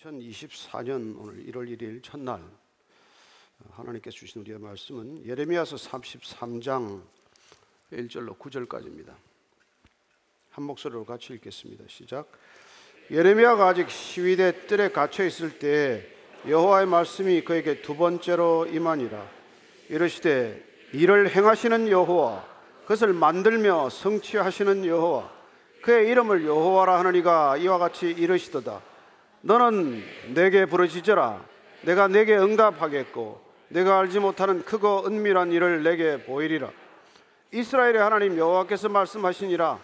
2024년 오늘 1월 1일 첫날 하나님께서 주신 우리의 말씀은 예레미야서 33장 1절로 9절까지입니다. 한 목소리로 같이 읽겠습니다. 시작. 예레미야가 아직 시위대 뜰에 갇혀 있을 때 여호와의 말씀이 그에게 두 번째로 임하니라. 이르시되 이를 행하시는 여호와 그것을 만들며 성취하시는 여호와 그의 이름을 여호와라 하느니가 이와 같이 이르시도다. 너는 내게 부르짖어라. 내가 내게 응답하겠고 내가 알지 못하는 크고 은밀한 일을 내게 보이리라. 이스라엘의 하나님 여호와께서 말씀하시니라.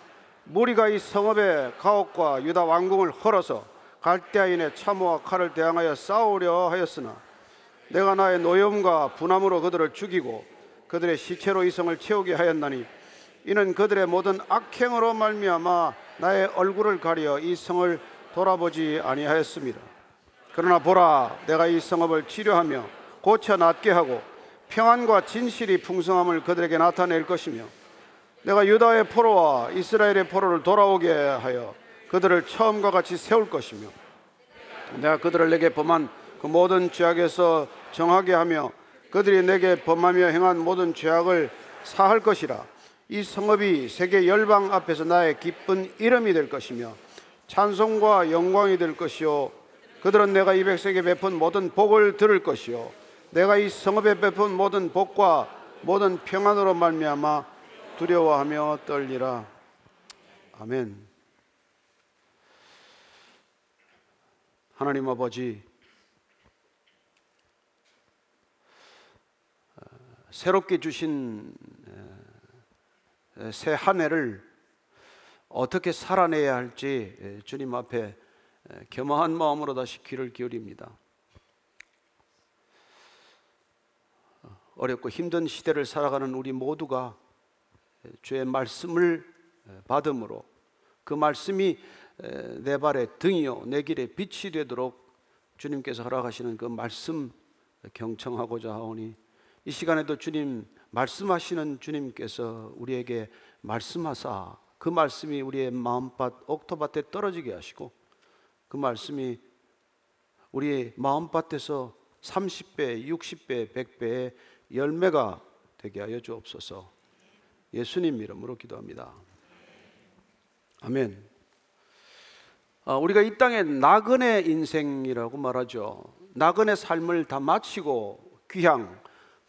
무리가 이 성읍의 가옥과 유다 왕궁을 헐어서 갈대아인의 참호와 칼을 대항하여 싸우려 하였으나 내가 나의 노염과 분함으로 그들을 죽이고 그들의 시체로 이 성을 채우게 하였나니 이는 그들의 모든 악행으로 말미암아 나의 얼굴을 가려 이 성을 돌아보지 아니하였습니다. 그러나 보라, 내가 이 성읍을 치료하며 고쳐 낫게 하고 평안과 진실이 풍성함을 그들에게 나타낼 것이며 내가 유다의 포로와 이스라엘의 포로를 돌아오게 하여 그들을 처음과 같이 세울 것이며 내가 그들을 내게 범한 그 모든 죄악에서 정하게 하며 그들이 내게 범하며 행한 모든 죄악을 사할 것이라 이 성읍이 세계 열방 앞에서 나의 기쁜 이름이 될 것이며 찬송과 영광이 될 것이요. 그들은 내가 이 백성에게 베푼 모든 복을 들을 것이요. 내가 이 성읍에 베푼 모든 복과 모든 평안으로 말미암아 두려워하며 떨리라. 아멘. 하나님 아버지 어, 새롭게 주신 새 한 해를 어떻게 살아내야 할지 주님 앞에 겸허한 마음으로 다시 귀를 기울입니다. 어렵고 힘든 시대를 살아가는 우리 모두가 주의 말씀을 받음으로 그 말씀이 내 발의 등이요 내 길의 빛이 되도록 주님께서 허락하시는 그 말씀 경청하고자 하오니 이 시간에도 주님 말씀하시는 주님께서 우리에게 말씀하사 그 말씀이 우리의 마음밭 옥토밭에 떨어지게 하시고 그 말씀이 우리의 마음밭에서 30배, 60배, 100배의 열매가 되게 하여 주옵소서. 예수님 이름으로 기도합니다. 아멘. 아, 우리가 이 땅에 나그네 인생이라고 말하죠. 나그네 삶을 다 마치고 귀향,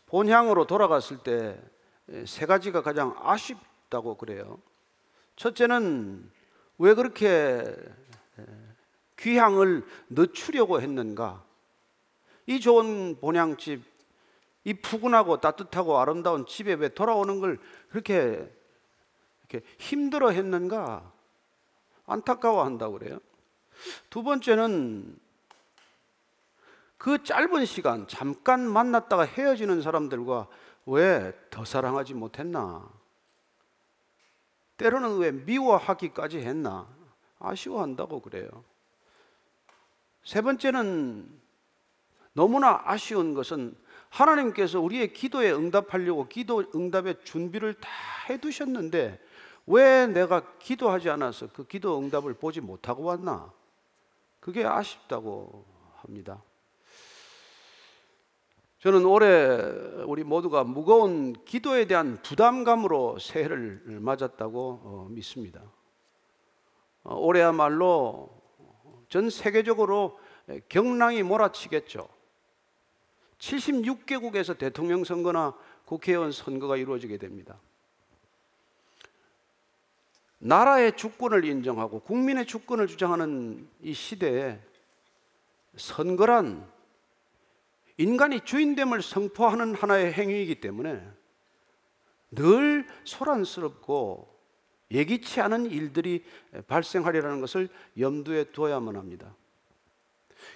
본향으로 돌아갔을 때 세 가지가 가장 아쉽다고 그래요. 첫째는 왜 그렇게 귀향을 늦추려고 했는가? 이 좋은 본향집, 이 푸근하고 따뜻하고 아름다운 집에 왜 돌아오는 걸 그렇게 이렇게 힘들어 했는가? 안타까워 한다고 그래요. 두 번째는 그 짧은 시간 잠깐 만났다가 헤어지는 사람들과 왜 더 사랑하지 못했나? 때로는 왜 미워하기까지 했나? 아쉬워한다고 그래요. 세 번째는 너무나 아쉬운 것은 하나님께서 우리의 기도에 응답하려고 기도 응답의 준비를 다 해두셨는데 왜 내가 기도하지 않아서 그 기도 응답을 보지 못하고 왔나? 그게 아쉽다고 합니다. 저는 올해 우리 모두가 무거운 기도에 대한 부담감으로 새해를 맞았다고 어, 믿습니다. 어, 올해야말로 전 세계적으로 경랑이 몰아치겠죠. 76개국에서 대통령 선거나 국회의원 선거가 이루어지게 됩니다. 나라의 주권을 인정하고 국민의 주권을 주장하는 이 시대에 선거란 인간이 주인됨을 선포하는 하나의 행위이기 때문에 늘 소란스럽고 예기치 않은 일들이 발생하리라는 것을 염두에 두어야만 합니다.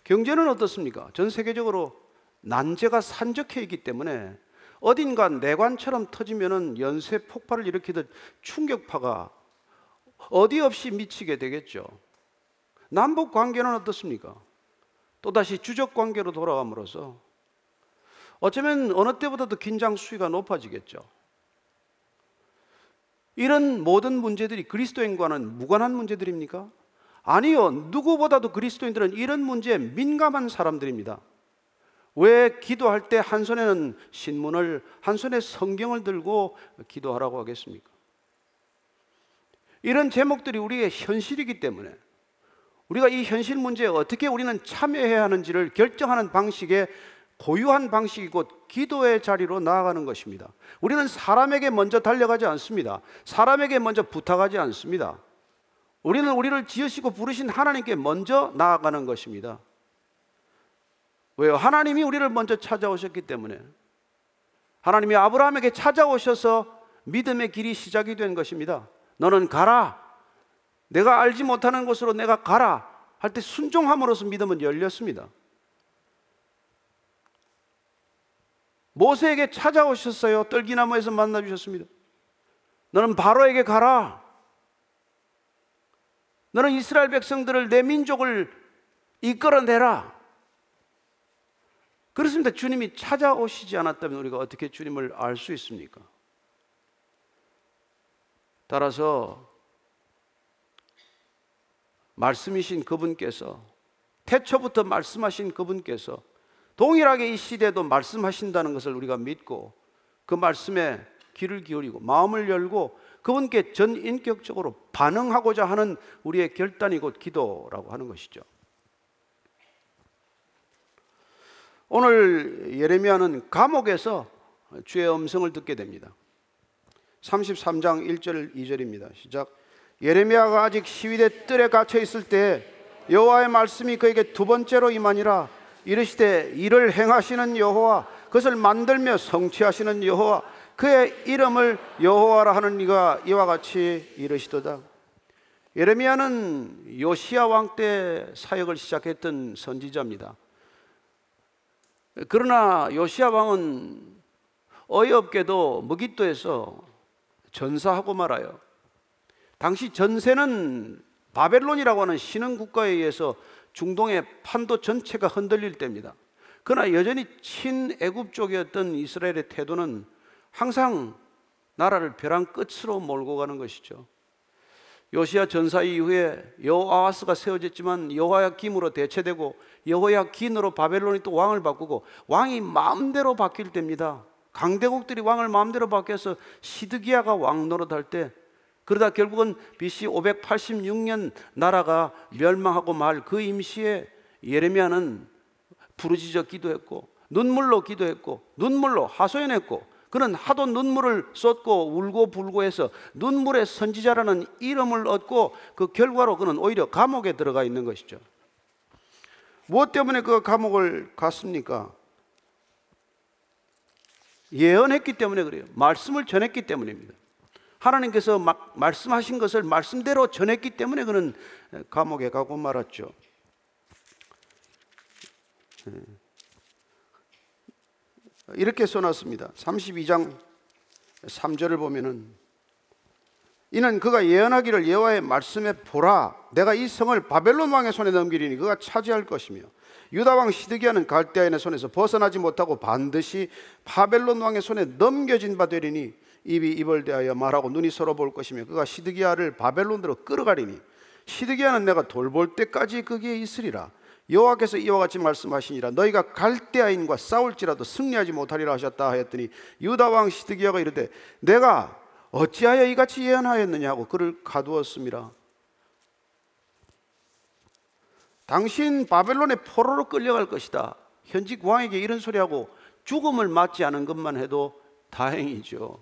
경제는 어떻습니까? 전 세계적으로 난제가 산적해 있기 때문에 어딘가 내관처럼 터지면은 연쇄 폭발을 일으키듯 충격파가 어디 없이 미치게 되겠죠. 남북 관계는 어떻습니까? 또다시 주적 관계로 돌아감으로써 어쩌면 어느 때보다도 긴장 수위가 높아지겠죠. 이런 모든 문제들이 그리스도인과는 무관한 문제들입니까? 아니요. 누구보다도 그리스도인들은 이런 문제에 민감한 사람들입니다. 왜 기도할 때 한 손에는 신문을 한 손에 성경을 들고 기도하라고 하겠습니까? 이런 제목들이 우리의 현실이기 때문에 우리가 이 현실 문제에 어떻게 우리는 참여해야 하는지를 결정하는 방식의 고유한 방식이 곧 기도의 자리로 나아가는 것입니다. 우리는 사람에게 먼저 달려가지 않습니다. 사람에게 먼저 부탁하지 않습니다. 우리는 우리를 지으시고 부르신 하나님께 먼저 나아가는 것입니다. 왜요? 하나님이 우리를 먼저 찾아오셨기 때문에 하나님이 아브라함에게 찾아오셔서 믿음의 길이 시작이 된 것입니다. 너는 가라. 내가 알지 못하는 곳으로 내가 가라. 할 때 순종함으로써 믿음은 열렸습니다. 모세에게 찾아오셨어요. 떨기나무에서 만나 주셨습니다. 너는 바로에게 가라. 너는 이스라엘 백성들을 내 민족을 이끌어내라. 그렇습니다. 주님이 찾아오시지 않았다면 우리가 어떻게 주님을 알 수 있습니까? 따라서 말씀이신 그분께서 태초부터 말씀하신 그분께서 동일하게 이 시대도 말씀하신다는 것을 우리가 믿고 그 말씀에 귀를 기울이고 마음을 열고 그분께 전인격적으로 반응하고자 하는 우리의 결단이 곧 기도라고 하는 것이죠. 오늘 예레미야는 감옥에서 주의 음성을 듣게 됩니다. 33장 1절 2절입니다. 시작. 예레미야가 아직 시위대 뜰에 갇혀 있을 때 여호와의 말씀이 그에게 두 번째로 임하니라 이르시되 이를 행하시는 여호와 그것을 만들며 성취하시는 여호와 그의 이름을 여호와라 하는 이가 이와 같이 이르시도다. 예레미야는 요시야 왕 때 사역을 시작했던 선지자입니다. 그러나 요시야 왕은 어이없게도 무기또에서 전사하고 말아요. 당시 전세는 바벨론이라고 하는 신흥 국가에 의해서 중동의 판도 전체가 흔들릴 때입니다. 그러나 여전히 친애굽 쪽이었던 이스라엘의 태도는 항상 나라를 벼랑 끝으로 몰고 가는 것이죠. 요시야 전사 이후에 여호아스가 세워졌지만 여호야김으로 대체되고 여호야긴으로 바벨론이 또 왕을 바꾸고 왕이 마음대로 바뀔 때입니다. 강대국들이 왕을 마음대로 바뀌어서 시드기야가 왕 노릇할 때 그러다 결국은 BC 586년 나라가 멸망하고 말 그 임시에 예레미야는 부르짖어 기도했고 눈물로 기도했고 눈물로 하소연했고 그는 하도 눈물을 쏟고 울고 불고 해서 눈물의 선지자라는 이름을 얻고 그 결과로 그는 오히려 감옥에 들어가 있는 것이죠. 무엇 때문에 그 감옥을 갔습니까? 예언했기 때문에 그래요. 말씀을 전했기 때문입니다. 하나님께서 막 말씀하신 것을 말씀대로 전했기 때문에 그는 감옥에 가고 말았죠. 예. 이렇게 써놨습니다. 32장 3절을 보면은 이는 그가 예언하기를 여호와의 말씀에 보라 내가 이 성을 바벨론 왕의 손에 넘기리니 그가 차지할 것이며 유다 왕 시드기야는 갈대아인의 손에서 벗어나지 못하고 반드시 바벨론 왕의 손에 넘겨진 바 되리니 입이 입을 대하여 말하고 눈이 서로 볼 것이며 그가 시드기야를 바벨론으로 끌어가리니 시드기야는 내가 돌볼 때까지 거기에 있으리라 여호와께서 이와 같이 말씀하시니라 너희가 갈대아인과 싸울지라도 승리하지 못하리라 하셨다 하였더니 유다 왕 시드기야가 이르되 내가 어찌하여 이같이 예언하였느냐고 그를 가두었습니다. 당신 바벨론의 포로로 끌려갈 것이다. 현직 왕에게 이런 소리하고 죽음을 맞지 않은 것만 해도 다행이죠.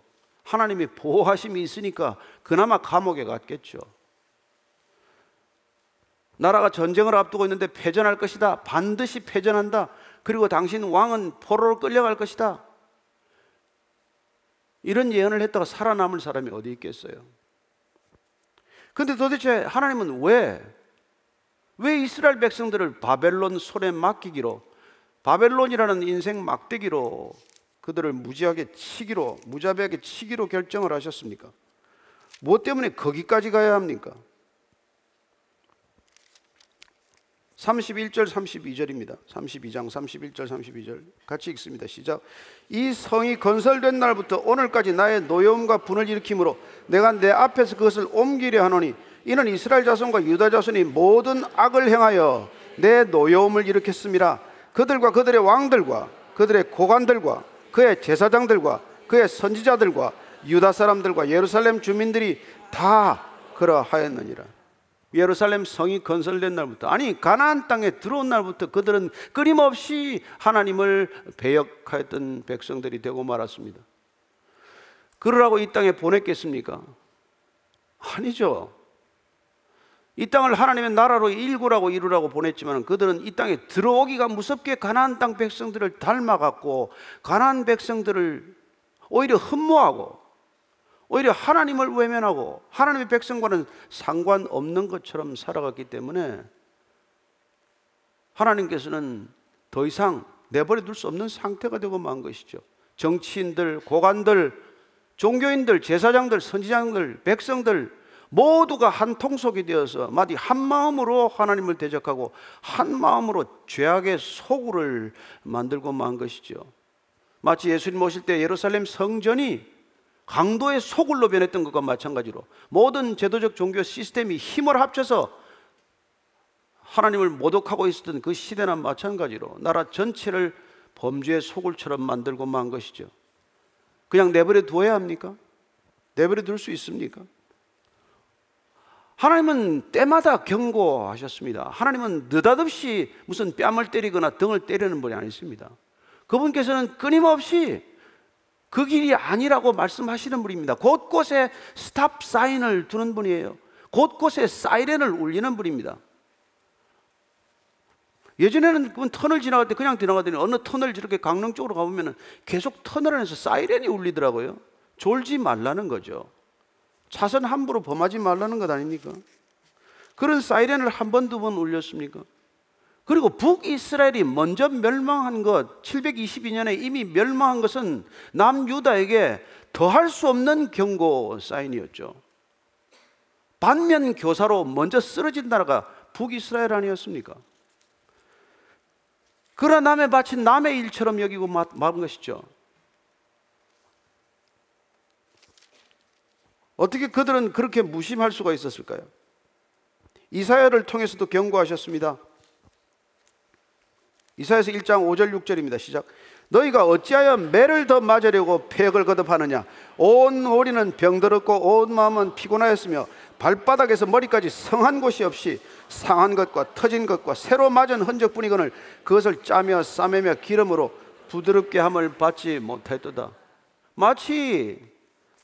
하나님의 보호하심이 있으니까 그나마 감옥에 갔겠죠. 나라가 전쟁을 앞두고 있는데 패전할 것이다. 반드시 패전한다. 그리고 당신 왕은 포로로 끌려갈 것이다. 이런 예언을 했다가 살아남을 사람이 어디 있겠어요? 근데 도대체 하나님은 왜, 왜 이스라엘 백성들을 바벨론 손에 맡기기로, 바벨론이라는 인생 막대기로 그들을 무지하게 치기로, 무자비하게 치기로 결정을 하셨습니까? 무엇 때문에 거기까지 가야 합니까? 31절 32절입니다. 32장 31절 32절 같이 읽습니다. 시작. 이 성이 건설된 날부터 오늘까지 나의 노여움과 분을 일으키므로 내가 내 앞에서 그것을 옮기려 하노니 이는 이스라엘 자손과 유다 자손이 모든 악을 행하여 내 노여움을 일으켰습니다. 그들과 그들의 왕들과 그들의 고관들과 그의 제사장들과 그의 선지자들과 유다 사람들과 예루살렘 주민들이 다 그러하였느니라. 예루살렘 성이 건설된 날부터 아니 가나안 땅에 들어온 날부터 그들은 끊임없이 하나님을 배역하였던 백성들이 되고 말았습니다. 그러라고 이 땅에 보냈겠습니까? 아니죠. 이 땅을 하나님의 나라로 일구라고 이루라고 보냈지만 그들은 이 땅에 들어오기가 무섭게 가나안 땅 백성들을 닮아갔고 가나안 백성들을 오히려 흠모하고 오히려 하나님을 외면하고 하나님의 백성과는 상관없는 것처럼 살아갔기 때문에 하나님께서는 더 이상 내버려 둘 수 없는 상태가 되고 만 것이죠. 정치인들, 고관들, 종교인들, 제사장들, 선지장들, 백성들 모두가 한 통속이 되어서 마디 한 마음으로 하나님을 대적하고 한 마음으로 죄악의 소굴을 만들고 만 것이죠. 마치 예수님 오실 때 예루살렘 성전이 강도의 소굴로 변했던 것과 마찬가지로 모든 제도적 종교 시스템이 힘을 합쳐서 하나님을 모독하고 있었던 그 시대나 마찬가지로 나라 전체를 범죄의 소굴처럼 만들고 만 것이죠. 그냥 내버려 두어야 합니까? 내버려 둘 수 있습니까? 하나님은 때마다 경고하셨습니다. 하나님은 느닷없이 무슨 뺨을 때리거나 등을 때리는 분이 아니십니다. 그분께서는 끊임없이 그 길이 아니라고 말씀하시는 분입니다. 곳곳에 스탑 사인을 두는 분이에요. 곳곳에 사이렌을 울리는 분입니다. 예전에는 그 터널 지나갈 때 그냥 지나가더니 어느 터널 저렇게 강릉 쪽으로 가보면 계속 터널 안에서 사이렌이 울리더라고요. 졸지 말라는 거죠. 차선 함부로 범하지 말라는 것 아닙니까? 그런 사이렌을 한 번, 두 번 울렸습니까? 그리고 북이스라엘이 먼저 멸망한 것, 722년에 이미 멸망한 것은 남유다에게 더할 수 없는 경고 사인이었죠. 반면 교사로 먼저 쓰러진 나라가 북이스라엘 아니었습니까? 그러나 남의 바친 남의 일처럼 여기고 말은 것이죠. 어떻게 그들은 그렇게 무심할 수가 있었을까요? 이사야를 통해서도 경고하셨습니다. 이사야서 1장 5절 6절입니다. 시작. 너희가 어찌하여 매를 더 맞으려고 폐역을 거듭하느냐 온 머리는 병들었고 온 마음은 피곤하였으며 발바닥에서 머리까지 성한 곳이 없이 상한 것과 터진 것과 새로 맞은 흔적뿐이거늘 그것을 짜며 싸매며 기름으로 부드럽게 함을 받지 못했도다 마치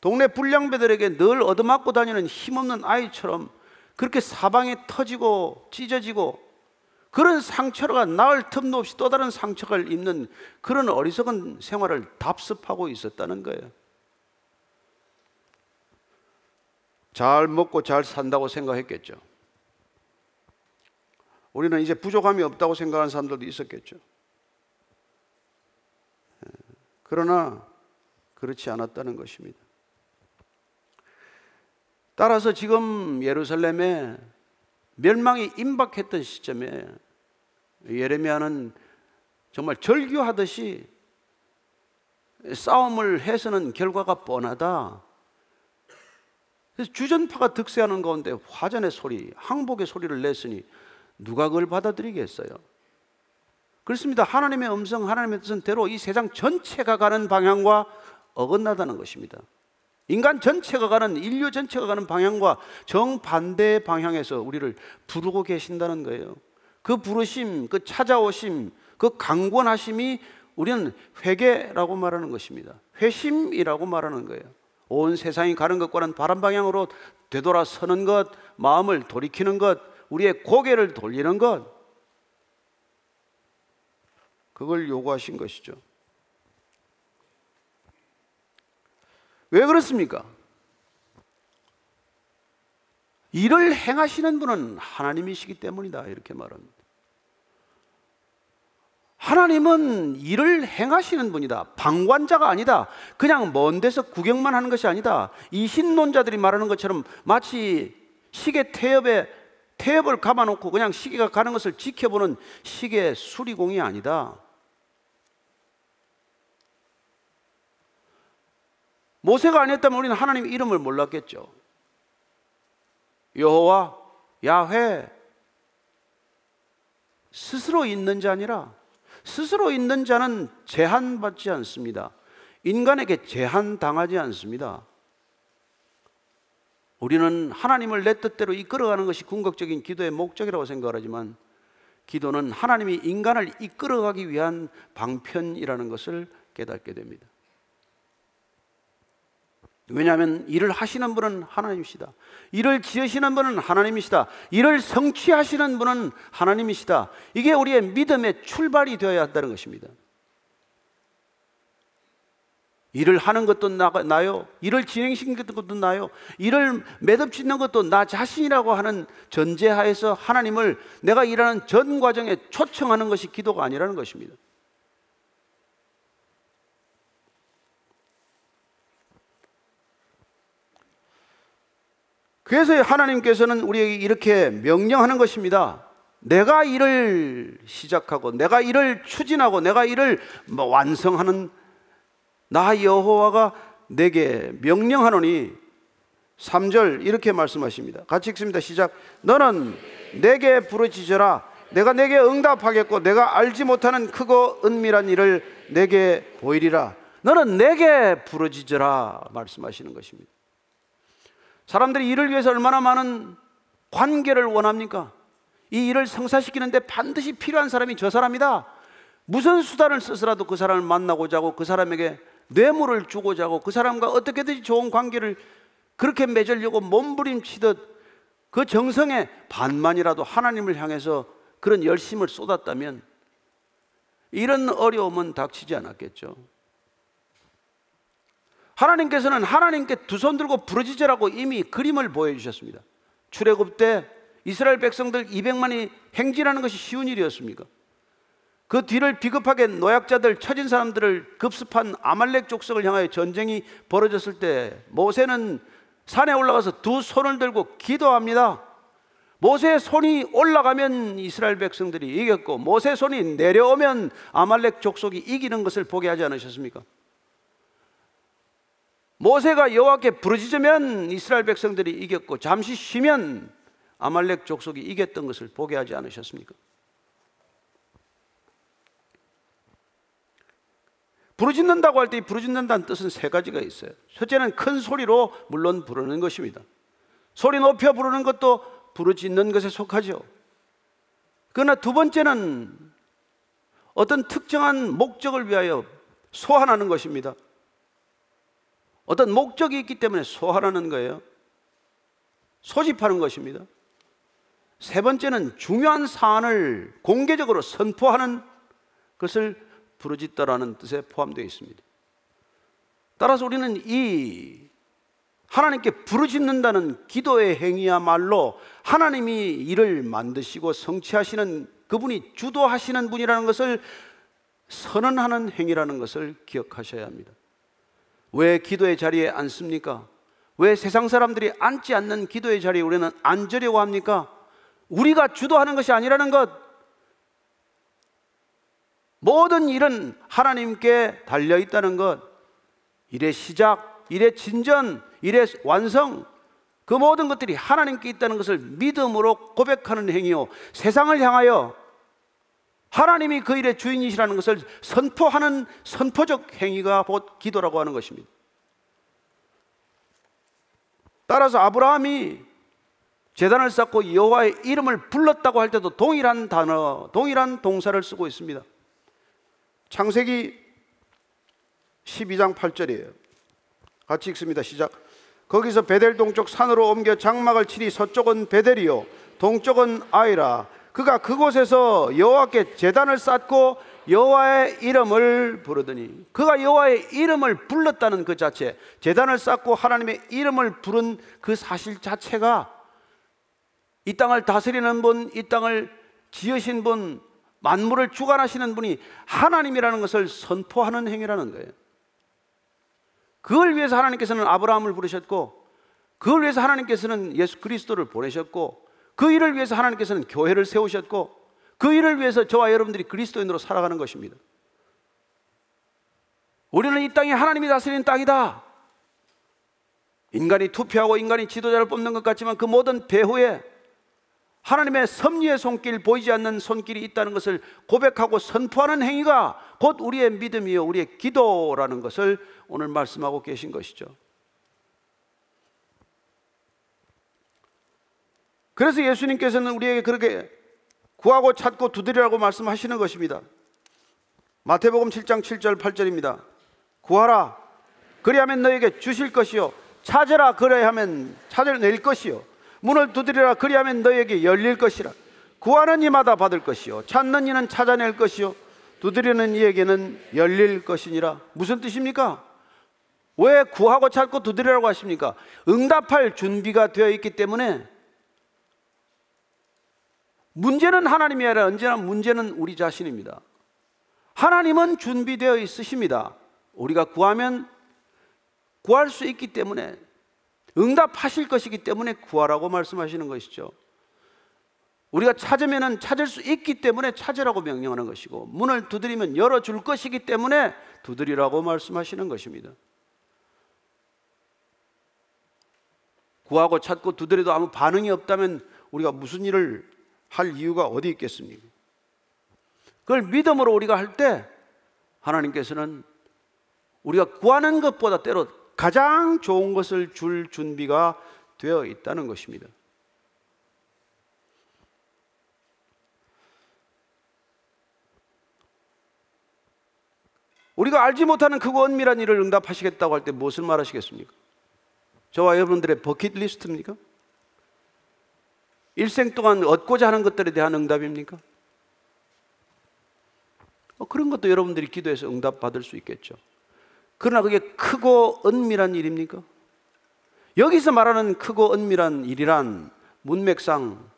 동네 불량배들에게 늘 얻어맞고 다니는 힘없는 아이처럼 그렇게 사방에 터지고 찢어지고 그런 상처가 나을 틈도 없이 또 다른 상처를 입는 그런 어리석은 생활을 답습하고 있었다는 거예요. 잘 먹고 잘 산다고 생각했겠죠. 우리는 이제 부족함이 없다고 생각하는 사람들도 있었겠죠. 그러나 그렇지 않았다는 것입니다. 따라서 지금 예루살렘에 멸망이 임박했던 시점에 예레미야는 정말 절규하듯이 싸움을 해서는 결과가 뻔하다. 그래서 주전파가 득세하는 가운데 화전의 소리, 항복의 소리를 냈으니 누가 그걸 받아들이겠어요? 그렇습니다. 하나님의 음성, 하나님의 뜻은 대로 이 세상 전체가 가는 방향과 어긋나다는 것입니다. 인간 전체가 가는, 인류 전체가 가는 방향과 정반대의 방향에서 우리를 부르고 계신다는 거예요. 그 부르심, 그 찾아오심, 그 강권하심이 우리는 회개라고 말하는 것입니다. 회심이라고 말하는 거예요. 온 세상이 가는 것과는 바른 방향으로 되돌아서는 것, 마음을 돌이키는 것, 우리의 고개를 돌리는 것. 그걸 요구하신 것이죠. 왜 그렇습니까? 일을 행하시는 분은 하나님이시기 때문이다. 이렇게 말합니다. 하나님은 일을 행하시는 분이다. 방관자가 아니다. 그냥 먼 데서 구경만 하는 것이 아니다. 이 신론자들이 말하는 것처럼 마치 시계 태엽에 태엽을 감아놓고 그냥 시계가 가는 것을 지켜보는 시계 수리공이 아니다. 모세가 아니었다면 우리는 하나님 이름을 몰랐겠죠. 여호와 야훼 스스로 있는 자니라 스스로 있는 자는 제한받지 않습니다. 인간에게 제한당하지 않습니다. 우리는 하나님을 내 뜻대로 이끌어가는 것이 궁극적인 기도의 목적이라고 생각을 하지만 기도는 하나님이 인간을 이끌어가기 위한 방편이라는 것을 깨닫게 됩니다. 왜냐하면 일을 하시는 분은 하나님이시다. 일을 지으시는 분은 하나님이시다. 일을 성취하시는 분은 하나님이시다. 이게 우리의 믿음의 출발이 되어야 한다는 것입니다. 일을 하는 것도 나, 나요. 일을 진행시키는 것도 나요. 일을 매듭 짓는 것도 나 자신이라고 하는 전제하에서 하나님을 내가 일하는 전 과정에 초청하는 것이 기도가 아니라는 것입니다. 그래서 하나님께서는 우리에게 이렇게 명령하는 것입니다. 내가 일을 시작하고 내가 일을 추진하고 내가 일을 뭐 완성하는 나 여호와가 내게 명령하노니 3절 이렇게 말씀하십니다. 같이 읽습니다. 시작. 너는 내게 부르짖어라. 내가 내게 응답하겠고 내가 알지 못하는 크고 은밀한 일을 내게 보이리라. 너는 내게 부르짖어라 말씀하시는 것입니다. 사람들이 일을 위해서 얼마나 많은 관계를 원합니까? 이 일을 성사시키는데 반드시 필요한 사람이 저 사람이다. 무슨 수단을 써서라도 그 사람을 만나고자 하고 그 사람에게 뇌물을 주고자 하고 그 사람과 어떻게든지 좋은 관계를 그렇게 맺으려고 몸부림치듯 그 정성의 반만이라도 하나님을 향해서 그런 열심을 쏟았다면 이런 어려움은 닥치지 않았겠죠. 하나님께서는 하나님께 두 손 들고 부르짖으라고 이미 그림을 보여주셨습니다. 출애굽 때 이스라엘 백성들 200만이 행진하는 것이 쉬운 일이었습니까? 그 뒤를 비겁하게 노약자들 처진 사람들을 급습한 아말렉 족속을 향하여 전쟁이 벌어졌을 때 모세는 산에 올라가서 두 손을 들고 기도합니다. 모세의 손이 올라가면 이스라엘 백성들이 이겼고 모세의 손이 내려오면 아말렉 족속이 이기는 것을 보게 하지 않으셨습니까? 모세가 여호와께 부르짖으면 이스라엘 백성들이 이겼고 잠시 쉬면 아말렉 족속이 이겼던 것을 보게 하지 않으셨습니까? 부르짖는다고 할때 부르짖는다는 뜻은 세 가지가 있어요. 첫째는 큰 소리로 물론 부르는 것입니다. 소리 높여 부르는 것도 부르짖는 것에 속하죠. 그러나 두 번째는 어떤 특정한 목적을 위하여 소환하는 것입니다. 어떤 목적이 있기 때문에 소환하는 거예요. 소집하는 것입니다. 세 번째는 중요한 사안을 공개적으로 선포하는 것을 부르짖다라는 뜻에 포함되어 있습니다. 따라서 우리는 이 하나님께 부르짖는다는 기도의 행위야말로 하나님이 일을 만드시고 성취하시는 그분이 주도하시는 분이라는 것을 선언하는 행위라는 것을 기억하셔야 합니다. 왜 기도의 자리에 앉습니까? 왜 세상 사람들이 앉지 않는 기도의 자리에 우리는 앉으려고 합니까? 우리가 주도하는 것이 아니라는 것, 모든 일은 하나님께 달려 있다는 것, 일의 시작, 일의 진전, 일의 완성, 그 모든 것들이 하나님께 있다는 것을 믿음으로 고백하는 행위요. 세상을 향하여 하나님이 그 일의 주인이시라는 것을 선포하는 선포적 행위가 곧 기도라고 하는 것입니다. 따라서 아브라함이 재단을 쌓고 여호와의 이름을 불렀다고 할 때도 동일한 단어, 동일한 동사를 쓰고 있습니다. 창세기 12장 8절이에요. 같이 읽습니다. 시작. 거기서 베델 동쪽 산으로 옮겨 장막을 치리 서쪽은 베델이요 동쪽은 아이라 그가 그곳에서 여호와께 제단을 쌓고 여호와의 이름을 부르더니 그가 여호와의 이름을 불렀다는 그 자체 제단을 쌓고 하나님의 이름을 부른 그 사실 자체가 이 땅을 다스리는 분, 이 땅을 지으신 분, 만물을 주관하시는 분이 하나님이라는 것을 선포하는 행위라는 거예요. 그걸 위해서 하나님께서는 아브라함을 부르셨고, 그걸 위해서 하나님께서는 예수 그리스도를 보내셨고, 그 일을 위해서 하나님께서는 교회를 세우셨고, 그 일을 위해서 저와 여러분들이 그리스도인으로 살아가는 것입니다. 우리는 이 땅이 하나님이 다스리는 땅이다. 인간이 투표하고 인간이 지도자를 뽑는 것 같지만 그 모든 배후에 하나님의 섭리의 손길 보이지 않는 손길이 있다는 것을 고백하고 선포하는 행위가 곧 우리의 믿음이요 우리의 기도라는 것을 오늘 말씀하고 계신 것이죠. 그래서 예수님께서는 우리에게 그렇게 구하고 찾고 두드리라고 말씀하시는 것입니다. 마태복음 7장 7절 8절입니다. 구하라. 그리하면 너에게 주실 것이요. 찾으라. 그래야하면 찾아낼 것이요. 문을 두드리라. 그리하면 너에게 열릴 것이라. 구하는 이마다 받을 것이요. 찾는 이는 찾아낼 것이요. 두드리는 이에게는 열릴 것이니라. 무슨 뜻입니까? 왜 구하고 찾고 두드리라고 하십니까? 응답할 준비가 되어 있기 때문에 문제는 하나님이 아니라 언제나 문제는 우리 자신입니다. 하나님은 준비되어 있으십니다. 우리가 구하면 구할 수 있기 때문에 응답하실 것이기 때문에 구하라고 말씀하시는 것이죠. 우리가 찾으면 찾을 수 있기 때문에 찾으라고 명령하는 것이고 문을 두드리면 열어줄 것이기 때문에 두드리라고 말씀하시는 것입니다. 구하고 찾고 두드려도 아무 반응이 없다면 우리가 무슨 일을 할 이유가 어디 있겠습니까? 그걸 믿음으로 우리가 할 때 하나님께서는 우리가 구하는 것보다 때로 가장 좋은 것을 줄 준비가 되어 있다는 것입니다. 우리가 알지 못하는 크고 은밀한 일을 응답하시겠다고 할 때 무엇을 말하시겠습니까? 저와 여러분들의 버킷리스트입니까? 일생 동안 얻고자 하는 것들에 대한 응답입니까? 어, 그런 것도 여러분들이 기도해서 응답 받을 수 있겠죠. 그러나 그게 크고 은밀한 일입니까? 여기서 말하는 크고 은밀한 일이란 문맥상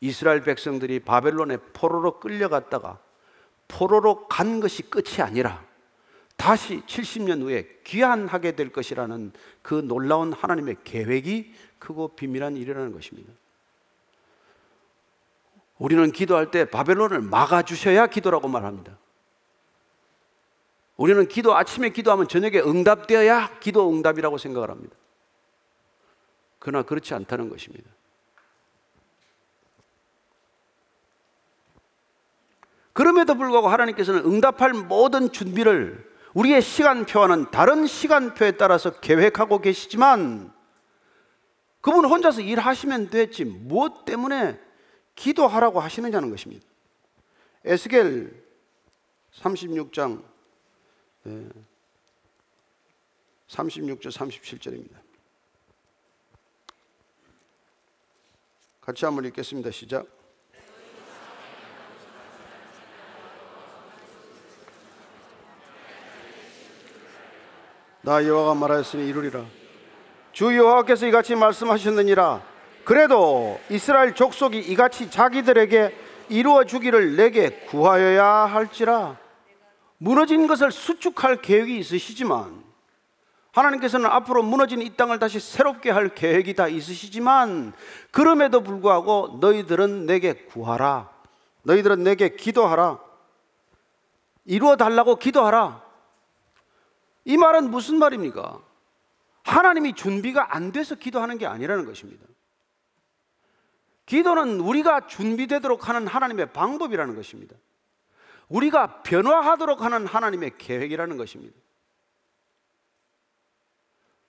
이스라엘 백성들이 바벨론에 포로로 끌려갔다가 포로로 간 것이 끝이 아니라 다시 70년 후에 귀환하게 될 것이라는 그 놀라운 하나님의 계획이 크고 비밀한 일이라는 것입니다. 우리는 기도할 때 바벨론을 막아주셔야 기도라고 말합니다. 우리는 기도, 아침에 기도하면 저녁에 응답되어야 기도 응답이라고 생각을 합니다. 그러나 그렇지 않다는 것입니다. 그럼에도 불구하고 하나님께서는 응답할 모든 준비를 우리의 시간표와는 다른 시간표에 따라서 계획하고 계시지만 그분 혼자서 일하시면 됐지 무엇 때문에 기도하라고 하시느냐는 것입니다. 에스겔 36장 36절 37절입니다. 같이 한번 읽겠습니다. 시작. 나 여호와가 말하였으니 이루리라. 주 여호와께서 이같이 말씀하셨느니라. 그래도 이스라엘 족속이 이같이 자기들에게 이루어 주기를 내게 구하여야 할지라 무너진 것을 수축할 계획이 있으시지만 하나님께서는 앞으로 무너진 이 땅을 다시 새롭게 할 계획이 다 있으시지만 그럼에도 불구하고 너희들은 내게 구하라 너희들은 내게 기도하라 이루어 달라고 기도하라 이 말은 무슨 말입니까? 하나님이 준비가 안 돼서 기도하는 게 아니라는 것입니다. 기도는 우리가 준비되도록 하는 하나님의 방법이라는 것입니다. 우리가 변화하도록 하는 하나님의 계획이라는 것입니다.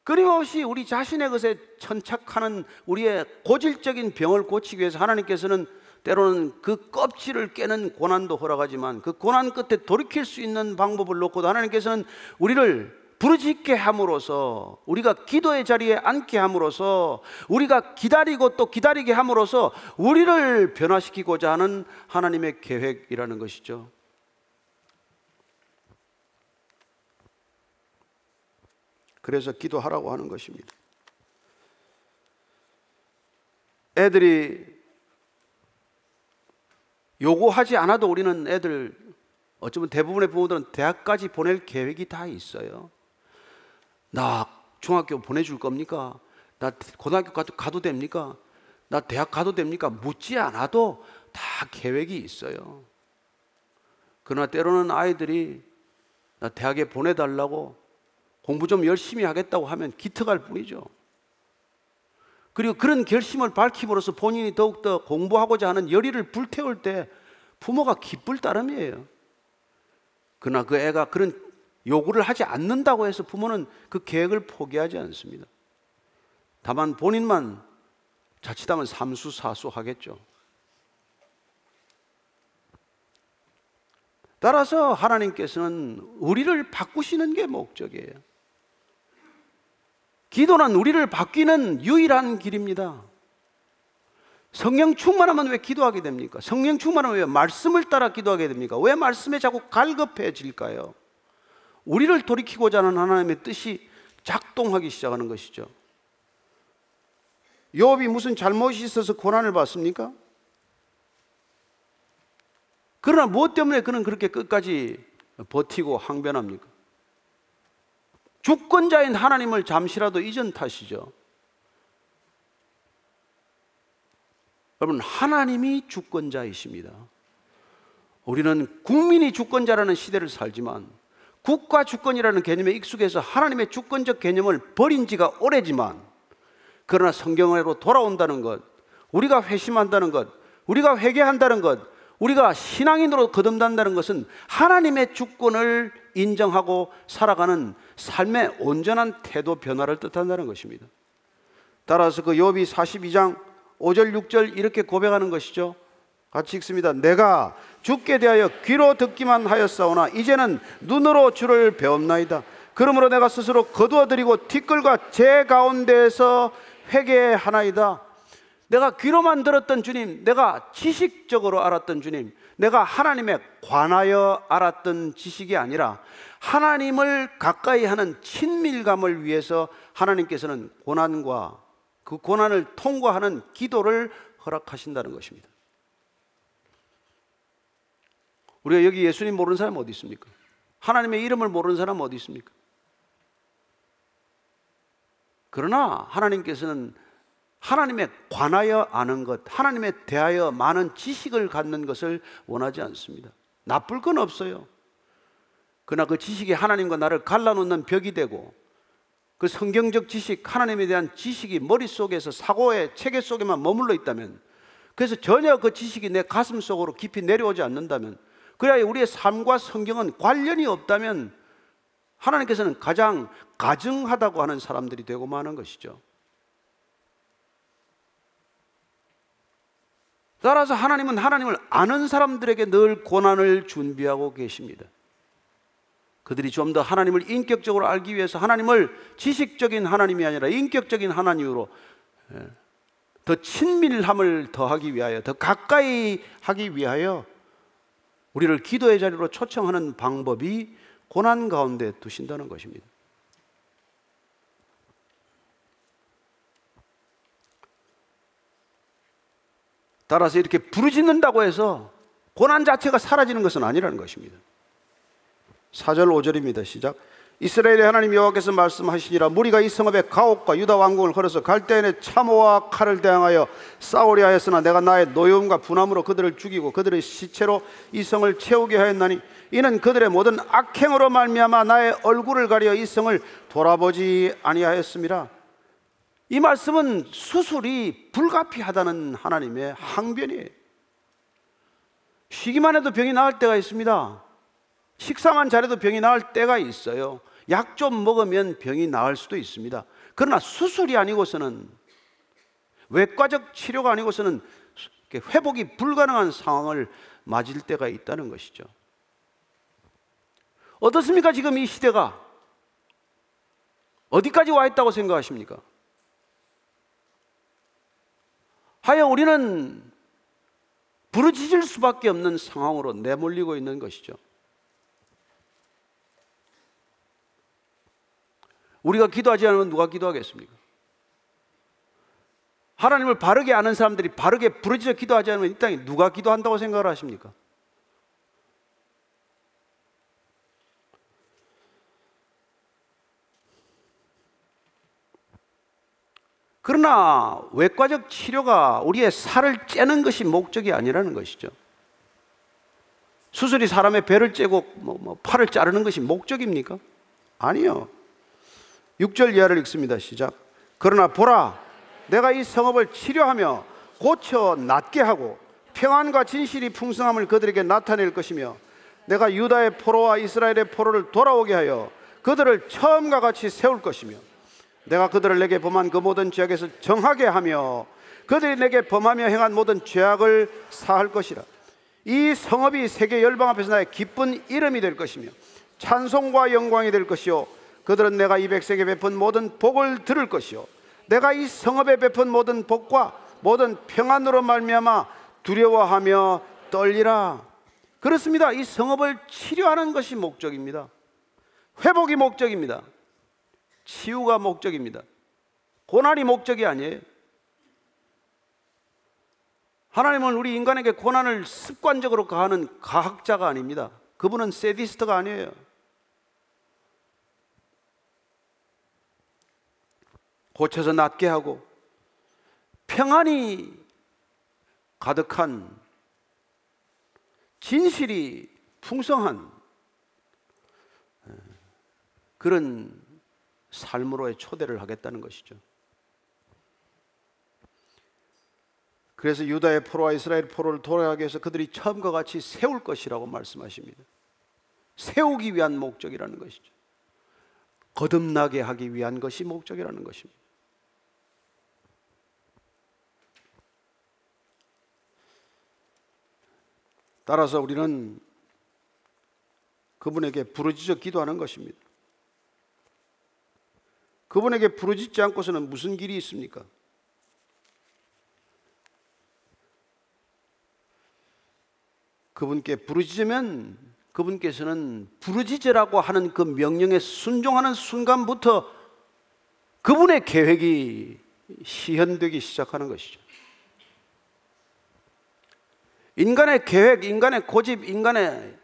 끊임없이 우리 자신의 것에 천착하는 우리의 고질적인 병을 고치기 위해서 하나님께서는 때로는 그 껍질을 깨는 고난도 허락하지만 그 고난 끝에 돌이킬 수 있는 방법을 놓고도 하나님께서는 우리를 부르짖게 함으로써 우리가 기도의 자리에 앉게 함으로써 우리가 기다리고 또 기다리게 함으로써 우리를 변화시키고자 하는 하나님의 계획이라는 것이죠. 그래서 기도하라고 하는 것입니다. 애들이 요구하지 않아도 우리는 애들 어쩌면 대부분의 부모들은 대학까지 보낼 계획이 다 있어요. 나 중학교 보내줄 겁니까? 나 고등학교 가도, 가도 됩니까? 나 대학 가도 됩니까? 묻지 않아도 다 계획이 있어요. 그러나 때로는 아이들이 나 대학에 보내달라고 공부 좀 열심히 하겠다고 하면 기특할 뿐이죠. 그리고 그런 결심을 밝힘으로써 본인이 더욱더 공부하고자 하는 열의를 불태울 때 부모가 기쁠 따름이에요. 그러나 그 애가 그런 요구를 하지 않는다고 해서 부모는 그 계획을 포기하지 않습니다. 다만 본인만 자칫하면 삼수사수 하겠죠. 따라서 하나님께서는 우리를 바꾸시는 게 목적이에요. 기도는 우리를 바뀌는 유일한 길입니다. 성령 충만하면 왜 기도하게 됩니까? 성령 충만하면 왜 말씀을 따라 기도하게 됩니까? 왜 말씀에 자꾸 갈급해질까요? 우리를 돌이키고자 하는 하나님의 뜻이 작동하기 시작하는 것이죠. 욥이 무슨 잘못이 있어서 고난을 받습니까? 그러나 무엇 때문에 그는 그렇게 끝까지 버티고 항변합니까? 주권자인 하나님을 잠시라도 잊은 탓이죠. 여러분, 하나님이 주권자이십니다. 우리는 국민이 주권자라는 시대를 살지만 국가 주권이라는 개념에 익숙해서 하나님의 주권적 개념을 버린 지가 오래지만 그러나 성경으로 돌아온다는 것, 우리가 회심한다는 것, 우리가 회개한다는 것, 우리가 신앙인으로 거듭난다는 것은 하나님의 주권을 인정하고 살아가는 삶의 온전한 태도 변화를 뜻한다는 것입니다. 따라서 그 욥이 42장 5절 6절 이렇게 고백하는 것이죠. 같이 읽습니다. 내가 죽게 대하여 귀로 듣기만 하였사오나 이제는 눈으로 주를 배웠나이다. 그러므로 내가 스스로 거두어 드리고 티끌과 제 가운데에서 회개하나이다. 내가 귀로만 들었던 주님, 내가 지식적으로 알았던 주님, 내가 하나님에 관하여 알았던 지식이 아니라 하나님을 가까이 하는 친밀감을 위해서 하나님께서는 고난과 그 고난을 통과하는 기도를 허락하신다는 것입니다. 우리가 여기 예수님 모르는 사람 어디 있습니까? 하나님의 이름을 모르는 사람 어디 있습니까? 그러나 하나님께서는 하나님에 관하여 아는 것, 하나님에 대하여 많은 지식을 갖는 것을 원하지 않습니다. 나쁠 건 없어요. 그러나 그 지식이 하나님과 나를 갈라놓는 벽이 되고 그 성경적 지식, 하나님에 대한 지식이 머릿속에서 사고의 체계 속에만 머물러 있다면 그래서 전혀 그 지식이 내 가슴 속으로 깊이 내려오지 않는다면 그래야 우리의 삶과 성경은 관련이 없다면 하나님께서는 가장 가증하다고 하는 사람들이 되고 마는 것이죠. 따라서 하나님은 하나님을 아는 사람들에게 늘 고난을 준비하고 계십니다. 그들이 좀 더 하나님을 인격적으로 알기 위해서 하나님을 지식적인 하나님이 아니라 인격적인 하나님으로 예, 더 친밀함을 더하기 위하여 더 가까이 하기 위하여 우리를 기도의 자리로 초청하는 방법이 고난 가운데 두신다는 것입니다. 따라서 이렇게 부르짖는다고 해서 고난 자체가 사라지는 것은 아니라는 것입니다. 4절 5절입니다. 시작. 이스라엘의 하나님 여호와께서 말씀하시니라 무리가 이 성읍에 가옥과 유다 왕궁을 걸어서 갈대인의 참호와 칼을 대항하여 싸우려 하였으나 내가 나의 노여움과 분함으로 그들을 죽이고 그들의 시체로 이 성을 채우게 하였나니 이는 그들의 모든 악행으로 말미암아 나의 얼굴을 가려 이 성을 돌아보지 아니하였음이라 이 말씀은 수술이 불가피하다는 하나님의 항변이에요. 쉬기만 해도 병이 나을 때가 있습니다. 식사만 잘해도 병이 나을 때가 있어요. 약 좀 먹으면 병이 나을 수도 있습니다. 그러나 수술이 아니고서는 외과적 치료가 아니고서는 회복이 불가능한 상황을 맞을 때가 있다는 것이죠. 어떻습니까? 지금 이 시대가 어디까지 와 있다고 생각하십니까? 하여 우리는 부르짖을 수밖에 없는 상황으로 내몰리고 있는 것이죠. 우리가 기도하지 않으면 누가 기도하겠습니까? 하나님을 바르게 아는 사람들이 바르게 부르짖어 기도하지 않으면 이 땅에 누가 기도한다고 생각을 하십니까? 그러나 외과적 치료가 우리의 살을 째는 것이 목적이 아니라는 것이죠. 수술이 사람의 배를 째고 뭐, 뭐 팔을 자르는 것이 목적입니까? 아니요. 6절 이하를 읽습니다. 시작. 그러나 보라, 내가 이 성읍을 치료하며 고쳐 낫게 하고 평안과 진실이 풍성함을 그들에게 나타낼 것이며 내가 유다의 포로와 이스라엘의 포로를 돌아오게 하여 그들을 처음과 같이 세울 것이며 내가 그들을 내게 범한 그 모든 죄악에서 정하게 하며 그들이 내게 범하며 행한 모든 죄악을 사할 것이라 이 성읍이 세계 열방 앞에서 나의 기쁜 이름이 될 것이며 찬송과 영광이 될 것이요 그들은 내가 이 백성에 베푼 모든 복을 들을 것이요. 내가 이 성읍에 베푼 모든 복과 모든 평안으로 말미암아 두려워하며 떨리라. 그렇습니다. 이 성읍을 치료하는 것이 목적입니다. 회복이 목적입니다. 치유가 목적입니다. 고난이 목적이 아니에요. 하나님은 우리 인간에게 고난을 습관적으로 가하는 가학자가 아닙니다. 그분은 세디스트가 아니에요. 고쳐서 낫게 하고 평안이 가득한 진실이 풍성한 그런 삶으로의 초대를 하겠다는 것이죠. 그래서 유다의 포로와 이스라엘 포로를 돌아가게 해서 그들이 처음과 같이 세울 것이라고 말씀하십니다. 세우기 위한 목적이라는 것이죠. 거듭나게 하기 위한 것이 목적이라는 것입니다. 따라서 우리는 그분에게 부르짖어 기도하는 것입니다. 그분에게 부르짖지 않고서는 무슨 길이 있습니까? 그분께 부르짖으면 그분께서는 부르짖으라고 하는 그 명령에 순종하는 순간부터 그분의 계획이 시현되기 시작하는 것이죠. 인간의 계획, 인간의 고집, 인간의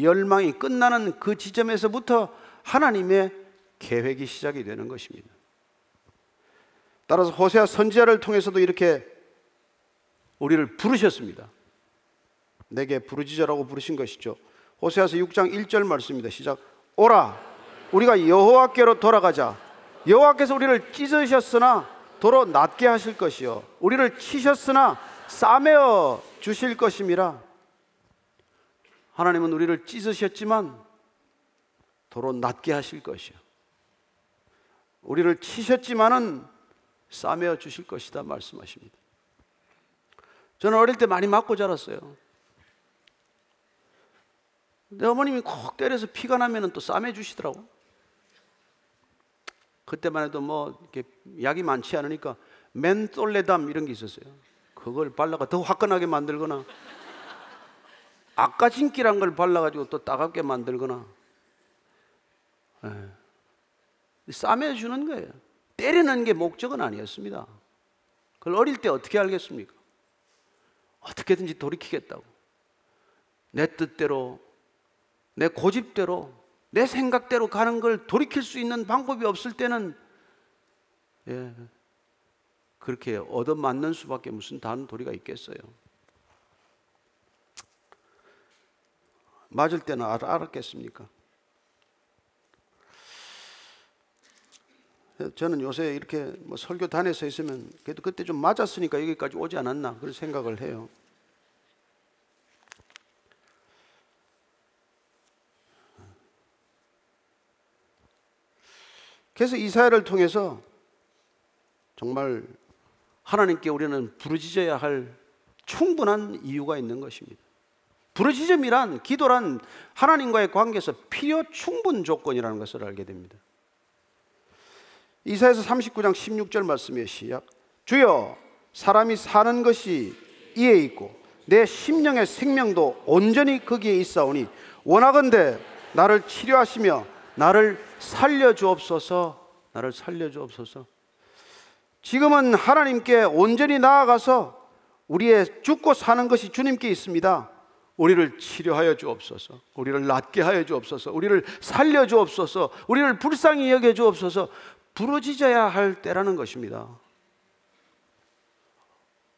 열망이 끝나는 그 지점에서부터 하나님의 계획이 시작이 되는 것입니다. 따라서 호세아 선지자를 통해서도 이렇게 우리를 부르셨습니다. 내게 부르짖으라고 부르신 것이죠. 호세아서 6장 1절 말씀입니다. 시작. 오라 우리가 여호와께로 돌아가자. 여호와께서 우리를 찢으셨으나 도로 낫게 하실 것이요 우리를 치셨으나 싸매어 주실 것임이라. 하나님은 우리를 찢으셨지만 도로 낫게 하실 것이요. 우리를 치셨지만은 싸매어 주실 것이다 말씀하십니다. 저는 어릴 때 많이 맞고 자랐어요. 내 어머님이 콕 때려서 피가 나면 또 싸매 주시더라고. 그때만 해도 뭐 이렇게 약이 많지 않으니까 멘솔레담 이런 게 있었어요. 그걸 발라가 더 화끈하게 만들거나 아까 진기란 걸 발라가지고 또 따갑게 만들거나 예. 싸매 주는 거예요. 때리는 게 목적은 아니었습니다. 그걸 어릴 때 어떻게 알겠습니까? 어떻게든지 돌이키겠다고. 내 뜻대로 내 고집대로 내 생각대로 가는 걸 돌이킬 수 있는 방법이 없을 때는 예, 그렇게 얻어맞는 수밖에 무슨 다른 도리가 있겠어요. 맞을 때는 알, 알았겠습니까? 저는 요새 이렇게 뭐 설교단에서 있으면 그래도 그때 좀 맞았으니까 여기까지 오지 않았나 그런 생각을 해요. 그래서 이사야를 통해서 정말 하나님께 우리는 부르짖어야 할 충분한 이유가 있는 것입니다. 부르짖음이란 기도란 하나님과의 관계에서 필요 충분 조건이라는 것을 알게 됩니다. 이사에서 39장 16절 말씀의 시작. 주여 사람이 사는 것이 이에 있고 내 심령의 생명도 온전히 거기에 있사오니 원하건대 나를 치료하시며 나를 살려 주옵소서. 나를 살려 주옵소서. 지금은 하나님께 온전히 나아가서 우리의 죽고 사는 것이 주님께 있습니다. 우리를 치료하여 주옵소서. 우리를 낫게 하여 주옵소서. 우리를 살려 주옵소서. 우리를 불쌍히 여겨 주옵소서. 부러지져야 할 때라는 것입니다.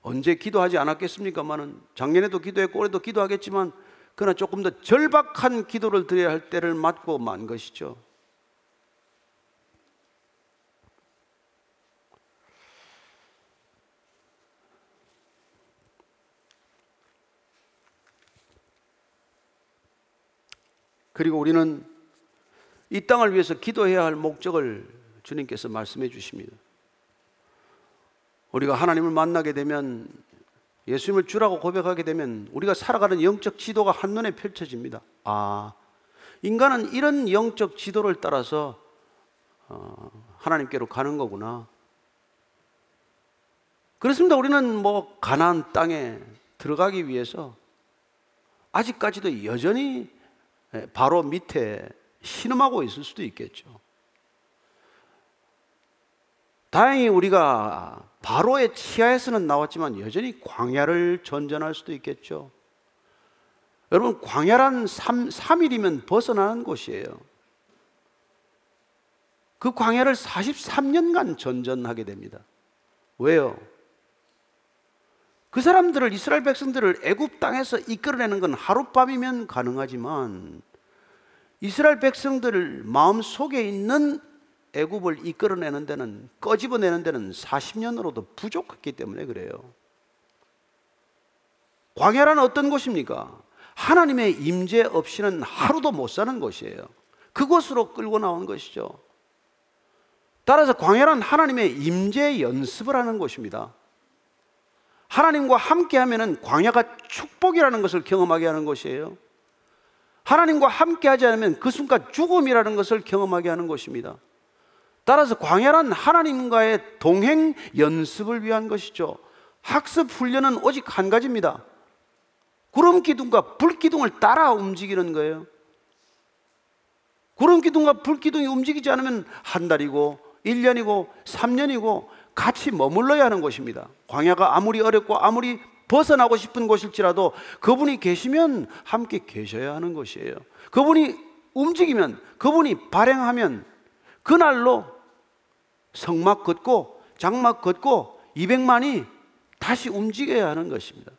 언제 기도하지 않았겠습니까만은 작년에도 기도했고 올해도 기도하겠지만 그러나 조금 더 절박한 기도를 드려야 할 때를 맞고 만 것이죠. 그리고 우리는 이 땅을 위해서 기도해야 할 목적을 주님께서 말씀해 주십니다. 우리가 하나님을 만나게 되면 예수님을 주라고 고백하게 되면 우리가 살아가는 영적 지도가 한눈에 펼쳐집니다. 아, 인간은 이런 영적 지도를 따라서 어, 하나님께로 가는 거구나. 그렇습니다. 우리는 뭐 가나안 땅에 들어가기 위해서 아직까지도 여전히 바로 밑에 신음하고 있을 수도 있겠죠. 다행히 우리가 바로의 치하에서는 나왔지만 여전히 광야를 전전할 수도 있겠죠. 여러분, 광야란 3, 3일이면 벗어나는 곳이에요. 그 광야를 43년간 전전하게 됩니다. 왜요? 그 사람들을 이스라엘 백성들을 애굽 땅에서 이끌어내는 건 하룻밤이면 가능하지만 이스라엘 백성들 마음 속에 있는 애굽을 이끌어내는 데는 꺼집어내는 데는 40년으로도 부족했기 때문에 그래요. 광야란 어떤 곳입니까? 하나님의 임재 없이는 하루도 못 사는 곳이에요. 그곳으로 끌고 나온 것이죠. 따라서 광야란 하나님의 임재 연습을 하는 곳입니다. 하나님과 함께 하면은 광야가 축복이라는 것을 경험하게 하는 것이에요. 하나님과 함께 하지 않으면 그 순간 죽음이라는 것을 경험하게 하는 것입니다. 따라서 광야란 하나님과의 동행 연습을 위한 것이죠. 학습 훈련은 오직 한 가지입니다. 구름 기둥과 불 기둥을 따라 움직이는 거예요. 구름 기둥과 불 기둥이 움직이지 않으면 한 달이고 1년이고 3년이고 같이 머물러야 하는 곳입니다. 광야가 아무리 어렵고 아무리 벗어나고 싶은 곳일지라도 그분이 계시면 함께 계셔야 하는 것이에요. 그분이 움직이면, 그분이 발행하면 그날로 성막 걷고 장막 걷고 200만이 다시 움직여야 하는 것입니다.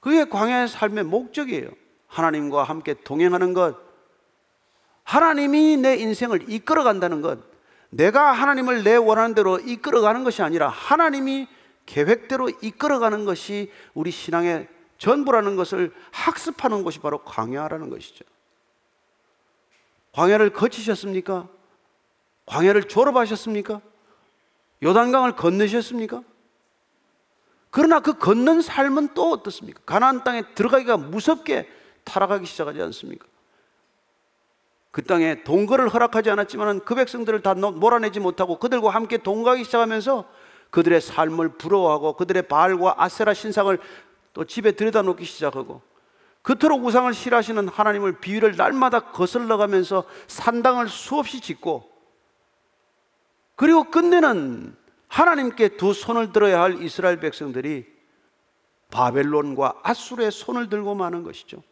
그게 광야의 삶의 목적이에요. 하나님과 함께 동행하는 것, 하나님이 내 인생을 이끌어 간다는 것, 내가 하나님을 내 원하는 대로 이끌어가는 것이 아니라 하나님이 계획대로 이끌어가는 것이 우리 신앙의 전부라는 것을 학습하는 것이 바로 광야라는 것이죠. 광야를 거치셨습니까? 광야를 졸업하셨습니까? 요단강을 건너셨습니까? 그러나 그 걷는 삶은 또 어떻습니까? 가나안 땅에 들어가기가 무섭게 타락하기 시작하지 않습니까? 그 땅에 동거를 허락하지 않았지만 그 백성들을 다 몰아내지 못하고 그들과 함께 동거하기 시작하면서 그들의 삶을 부러워하고 그들의 바알과 아세라 신상을 또 집에 들여다 놓기 시작하고 그토록 우상을 싫어하시는 하나님을 비위를 날마다 거슬러 가면서 산당을 수없이 짓고 그리고 끝내는 하나님께 두 손을 들어야 할 이스라엘 백성들이 바벨론과 아수르의 손을 들고 마는 것이죠.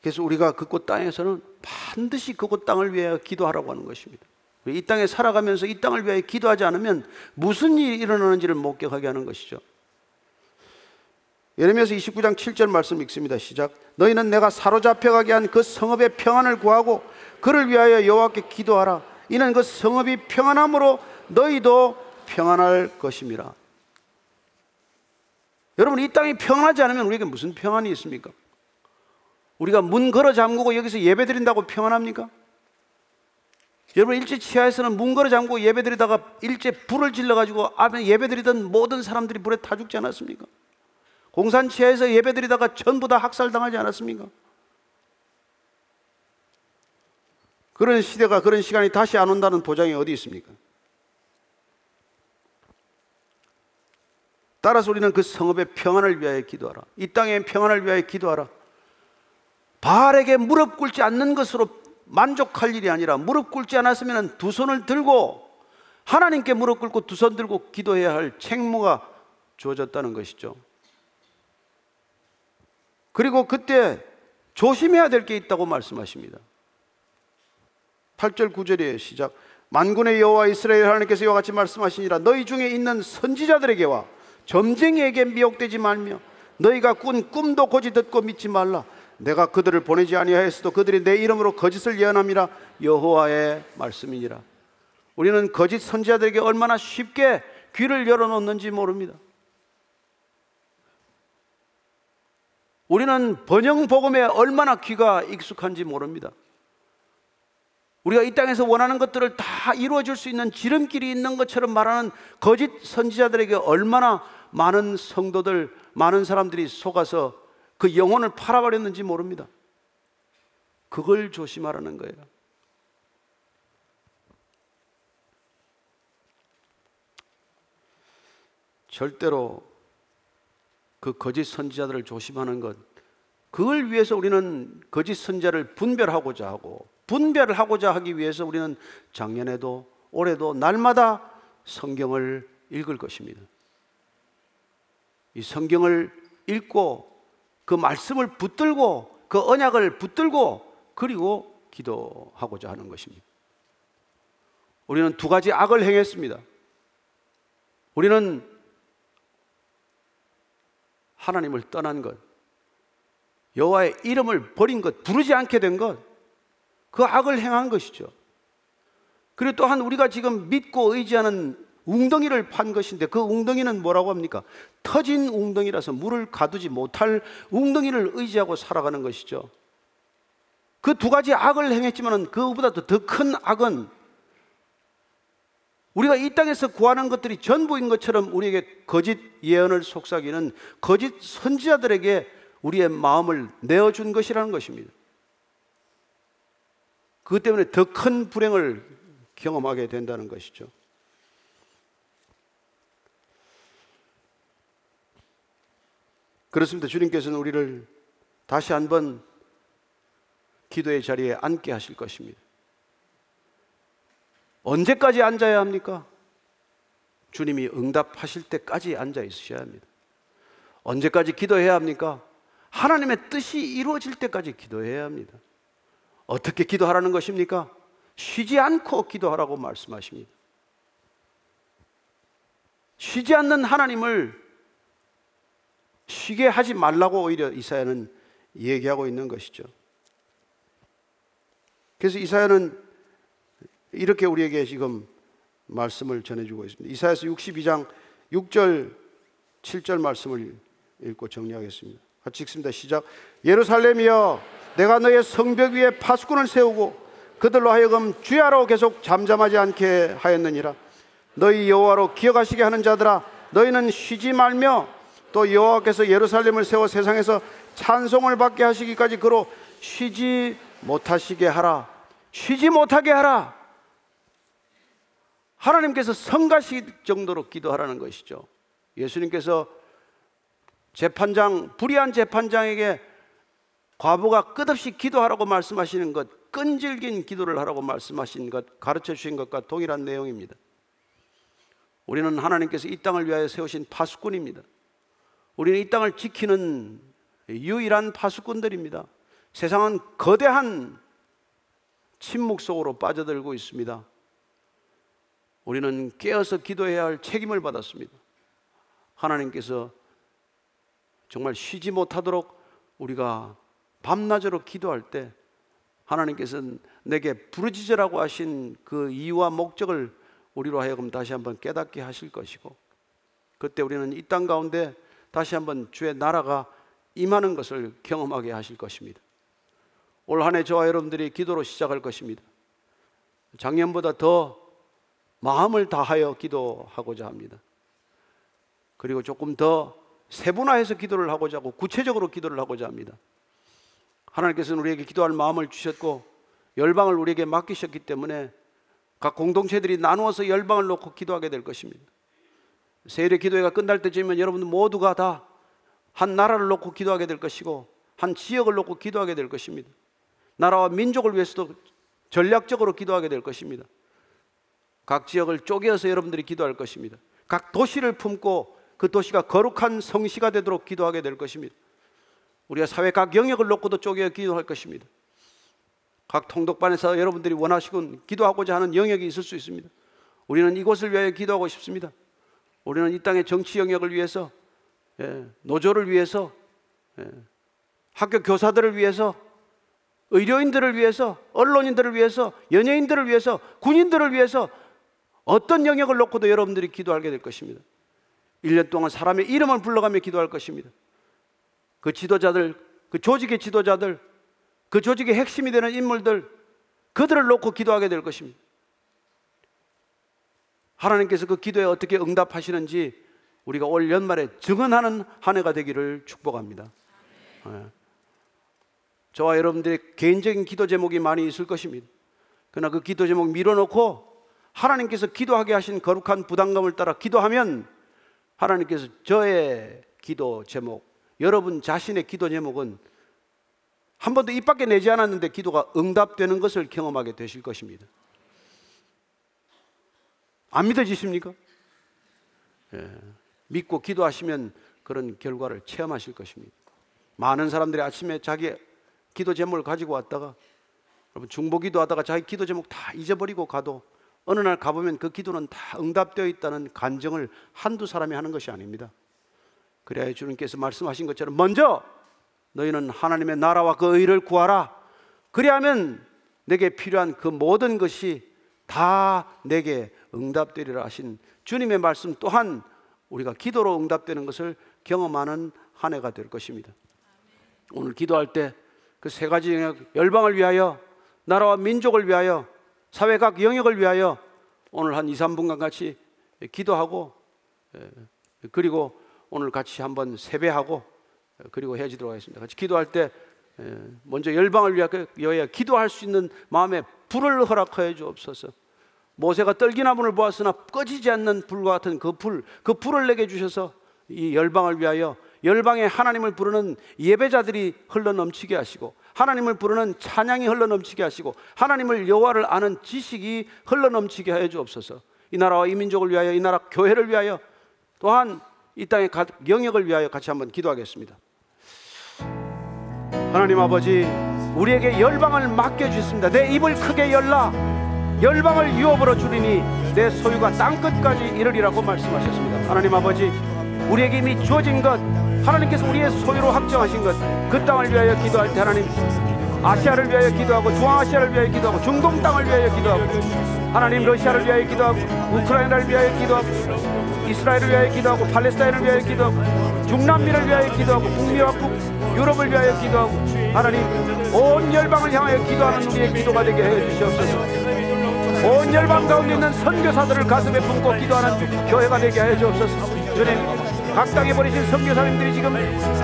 그래서 우리가 그곳 땅에서는 반드시 그곳 땅을 위하여 기도하라고 하는 것입니다. 이 땅에 살아가면서 이 땅을 위하여 기도하지 않으면 무슨 일이 일어나는지를 목격하게 하는 것이죠. 예레미야서 29장 7절 말씀 읽습니다. 시작. 너희는 내가 사로잡혀가게 한 그 성읍의 평안을 구하고 그를 위하여 여호와께 기도하라. 이는 그 성읍이 평안함으로 너희도 평안할 것입니다. 여러분 이 땅이 평안하지 않으면 우리에게 무슨 평안이 있습니까? 우리가 문 걸어 잠그고 여기서 예배 드린다고 평안합니까? 여러분 일제 치하에서는 문 걸어 잠그고 예배 드리다가 일제 불을 질러 가지고 앞에 예배 드리던 모든 사람들이 불에 타 죽지 않았습니까? 공산 치하에서 예배 드리다가 전부 다 학살당하지 않았습니까? 그런 시대가 그런 시간이 다시 안 온다는 보장이 어디 있습니까? 따라서 우리는 그 성읍의 평안을 위하여 기도하라. 이 땅의 평안을 위하여 기도하라. 바알에게 무릎 꿇지 않는 것으로 만족할 일이 아니라 무릎 꿇지 않았으면 두 손을 들고 하나님께 무릎 꿇고 두 손 들고 기도해야 할 책무가 주어졌다는 것이죠. 그리고 그때 조심해야 될 게 있다고 말씀하십니다. 8절 9절의 시작. 만군의 여호와 이스라엘 하나님께서 이와 같이 말씀하시니라 너희 중에 있는 선지자들에게와 점쟁이에게 미혹되지 말며 너희가 꾼 꿈도 고지 듣고 믿지 말라. 내가 그들을 보내지 아니하였어도 그들이 내 이름으로 거짓을 예언함이라 여호와의 말씀이니라. 우리는 거짓 선지자들에게 얼마나 쉽게 귀를 열어놓는지 모릅니다. 우리는 번영 복음에 얼마나 귀가 익숙한지 모릅니다. 우리가 이 땅에서 원하는 것들을 다 이루어질 수 있는 지름길이 있는 것처럼 말하는 거짓 선지자들에게 얼마나 많은 성도들, 많은 사람들이 속아서 그 영혼을 팔아버렸는지 모릅니다. 그걸 조심하라는 거예요. 절대로 그 거짓 선지자들을 조심하는 것, 그걸 위해서 우리는 거짓 선지자를 분별하고자 하고 분별을 하고자 하기 위해서 우리는 작년에도 올해도 날마다 성경을 읽을 것입니다. 이 성경을 읽고 그 말씀을 붙들고 그 언약을 붙들고 그리고 기도하고자 하는 것입니다. 우리는 두 가지 악을 행했습니다. 우리는 하나님을 떠난 것, 여호와의 이름을 버린 것, 부르지 않게 된 것, 그 악을 행한 것이죠. 그리고 또한 우리가 지금 믿고 의지하는 웅덩이를 판 것인데 그 웅덩이는 뭐라고 합니까? 터진 웅덩이라서 물을 가두지 못할 웅덩이를 의지하고 살아가는 것이죠. 그 두 가지 악을 행했지만 그보다도 더큰 악은 우리가 이 땅에서 구하는 것들이 전부인 것처럼 우리에게 거짓 예언을 속삭이는 거짓 선지자들에게 우리의 마음을 내어준 것이라는 것입니다. 그것 때문에 더 큰 불행을 경험하게 된다는 것이죠. 그렇습니다. 주님께서는 우리를 다시 한번 기도의 자리에 앉게 하실 것입니다. 언제까지 앉아야 합니까? 주님이 응답하실 때까지 앉아 있으셔야 합니다. 언제까지 기도해야 합니까? 하나님의 뜻이 이루어질 때까지 기도해야 합니다. 어떻게 기도하라는 것입니까? 쉬지 않고 기도하라고 말씀하십니다. 쉬지 않는 하나님을 쉬게 하지 말라고 오히려 이사야는 얘기하고 있는 것이죠. 그래서 이사야는 이렇게 우리에게 지금 말씀을 전해주고 있습니다. 이사야서 62장 6절, 7절 말씀을 읽고 정리하겠습니다. 같이 읽습니다. 시작. 예루살렘이여, 내가 너의 성벽 위에 파수꾼을 세우고 그들로 하여금 주야로 계속 잠잠하지 않게 하였느니라. 너희 여호와로 기억하시게 하는 자들아, 너희는 쉬지 말며 또 여호와께서 예루살렘을 세워 세상에서 찬송을 받게 하시기까지 그로 쉬지 못하시게 하라. 쉬지 못하게 하라. 하나님께서 성가실 정도로 기도하라는 것이죠. 예수님께서 재판장, 불의한 재판장에게 과부가 끝없이 기도하라고 말씀하시는 것, 끈질긴 기도를 하라고 말씀하신 것, 가르쳐 주신 것과 동일한 내용입니다. 우리는 하나님께서 이 땅을 위하여 세우신 파수꾼입니다. 우리는 이 땅을 지키는 유일한 파수꾼들입니다. 세상은 거대한 침묵 속으로 빠져들고 있습니다. 우리는 깨어서 기도해야 할 책임을 받았습니다. 하나님께서 정말 쉬지 못하도록 우리가 밤낮으로 기도할 때 하나님께서는 내게 부르짖으라고 하신 그 이유와 목적을 우리로 하여금 다시 한번 깨닫게 하실 것이고 그때 우리는 이 땅 가운데 다시 한번 주의 나라가 임하는 것을 경험하게 하실 것입니다. 올 한해 저와 여러분들이 기도로 시작할 것입니다. 작년보다 더 마음을 다하여 기도하고자 합니다. 그리고 조금 더 세분화해서 기도를 하고자 하고 구체적으로 기도를 하고자 합니다. 하나님께서는 우리에게 기도할 마음을 주셨고 열방을 우리에게 맡기셨기 때문에 각 공동체들이 나누어서 열방을 놓고 기도하게 될 것입니다. 세일의 기도회가 끝날 때쯤이면 여러분 모두가 다 한 나라를 놓고 기도하게 될 것이고 한 지역을 놓고 기도하게 될 것입니다. 나라와 민족을 위해서도 전략적으로 기도하게 될 것입니다. 각 지역을 쪼개서 여러분들이 기도할 것입니다. 각 도시를 품고 그 도시가 거룩한 성시가 되도록 기도하게 될 것입니다. 우리가 사회 각 영역을 놓고도 쪼개 기도할 것입니다. 각 통독반에서 여러분들이 원하시고 기도하고자 하는 영역이 있을 수 있습니다. 우리는 이곳을 위하여 기도하고 싶습니다. 우리는 이 땅의 정치 영역을 위해서 예, 노조를 위해서 예, 학교 교사들을 위해서 의료인들을 위해서 언론인들을 위해서 연예인들을 위해서 군인들을 위해서 어떤 영역을 놓고도 여러분들이 기도하게 될 것입니다. 1년 동안 사람의 이름을 불러가며 기도할 것입니다. 그 지도자들, 그 조직의 지도자들, 그 조직의 핵심이 되는 인물들, 그들을 놓고 기도하게 될 것입니다. 하나님께서 그 기도에 어떻게 응답하시는지 우리가 올 연말에 증언하는 한 해가 되기를 축복합니다. 네. 저와 여러분들의 개인적인 기도 제목이 많이 있을 것입니다. 그러나 그 기도 제목 밀어놓고 하나님께서 기도하게 하신 거룩한 부담감을 따라 기도하면 하나님께서 저의 기도 제목, 여러분 자신의 기도 제목은 한 번도 입 밖에 내지 않았는데 기도가 응답되는 것을 경험하게 되실 것입니다. 안 믿어지십니까? 예, 믿고 기도하시면 그런 결과를 체험하실 것입니다. 많은 사람들이 아침에 자기 기도 제목을 가지고 왔다가 여러분 중보 기도하다가 자기 기도 제목 다 잊어버리고 가도 어느 날 가보면 그 기도는 다 응답되어 있다는 간증을 한두 사람이 하는 것이 아닙니다. 그래야 주님께서 말씀하신 것처럼 먼저 너희는 하나님의 나라와 그 의를 구하라. 그리하면 내게 필요한 그 모든 것이 다 내게 응답되리라 하신 주님의 말씀 또한 우리가 기도로 응답되는 것을 경험하는 한 해가 될 것입니다. 오늘 기도할 때 그 세 가지 영역, 열방을 위하여, 나라와 민족을 위하여, 사회 각 영역을 위하여 오늘 한 2, 3분간 같이 기도하고 그리고 오늘 같이 한번 세배하고 그리고 헤어지도록 하겠습니다. 같이 기도할 때 먼저 열방을 위하여 기도할 수 있는 마음에 불을 허락하여 주옵소서. 모세가 떨기나무를 보았으나 꺼지지 않는 불과 같은 그 불, 그 불을 내게 주셔서 이 열방을 위하여 열방의 하나님을 부르는 예배자들이 흘러 넘치게 하시고 하나님을 부르는 찬양이 흘러 넘치게 하시고 하나님을 여호와를 아는 지식이 흘러 넘치게 하여 주옵소서. 이 나라와 이 민족을 위하여 이 나라 교회를 위하여 또한 이 땅의 영역을 위하여 같이 한번 기도하겠습니다. 하나님 아버지 우리에게 열방을 맡겨 주셨습니다. 내 입을 크게 열라 열방을 유업으로 주리니 내 소유가 땅 끝까지 이르리라고 말씀하셨습니다. 하나님 아버지 우리에게 이미 주어진 것 하나님께서 우리의 소유로 확정하신 것 그 땅을 위하여 기도할 때 하나님 아시아를 위하여 기도하고 중앙아시아를 위하여 기도하고 중동 땅을 위하여 기도하고 하나님 러시아를 위하여 기도하고 우크라이나를 위하여 기도하고 이스라엘을 위하여 기도하고 팔레스타인을 위하여 기도하고 중남미를 위하여 기도하고 북미와 북 유럽을 위하여 기도하고 하나님 온 열방을 향하여 기도하는 우리의 기도가 되게 해 주시옵소서 온 열방 가운데 있는 선교사들을 가슴에 품고 기도하는 교회가 되게 해 주옵소서. 주님 각 땅에 부르신 선교사님들이 지금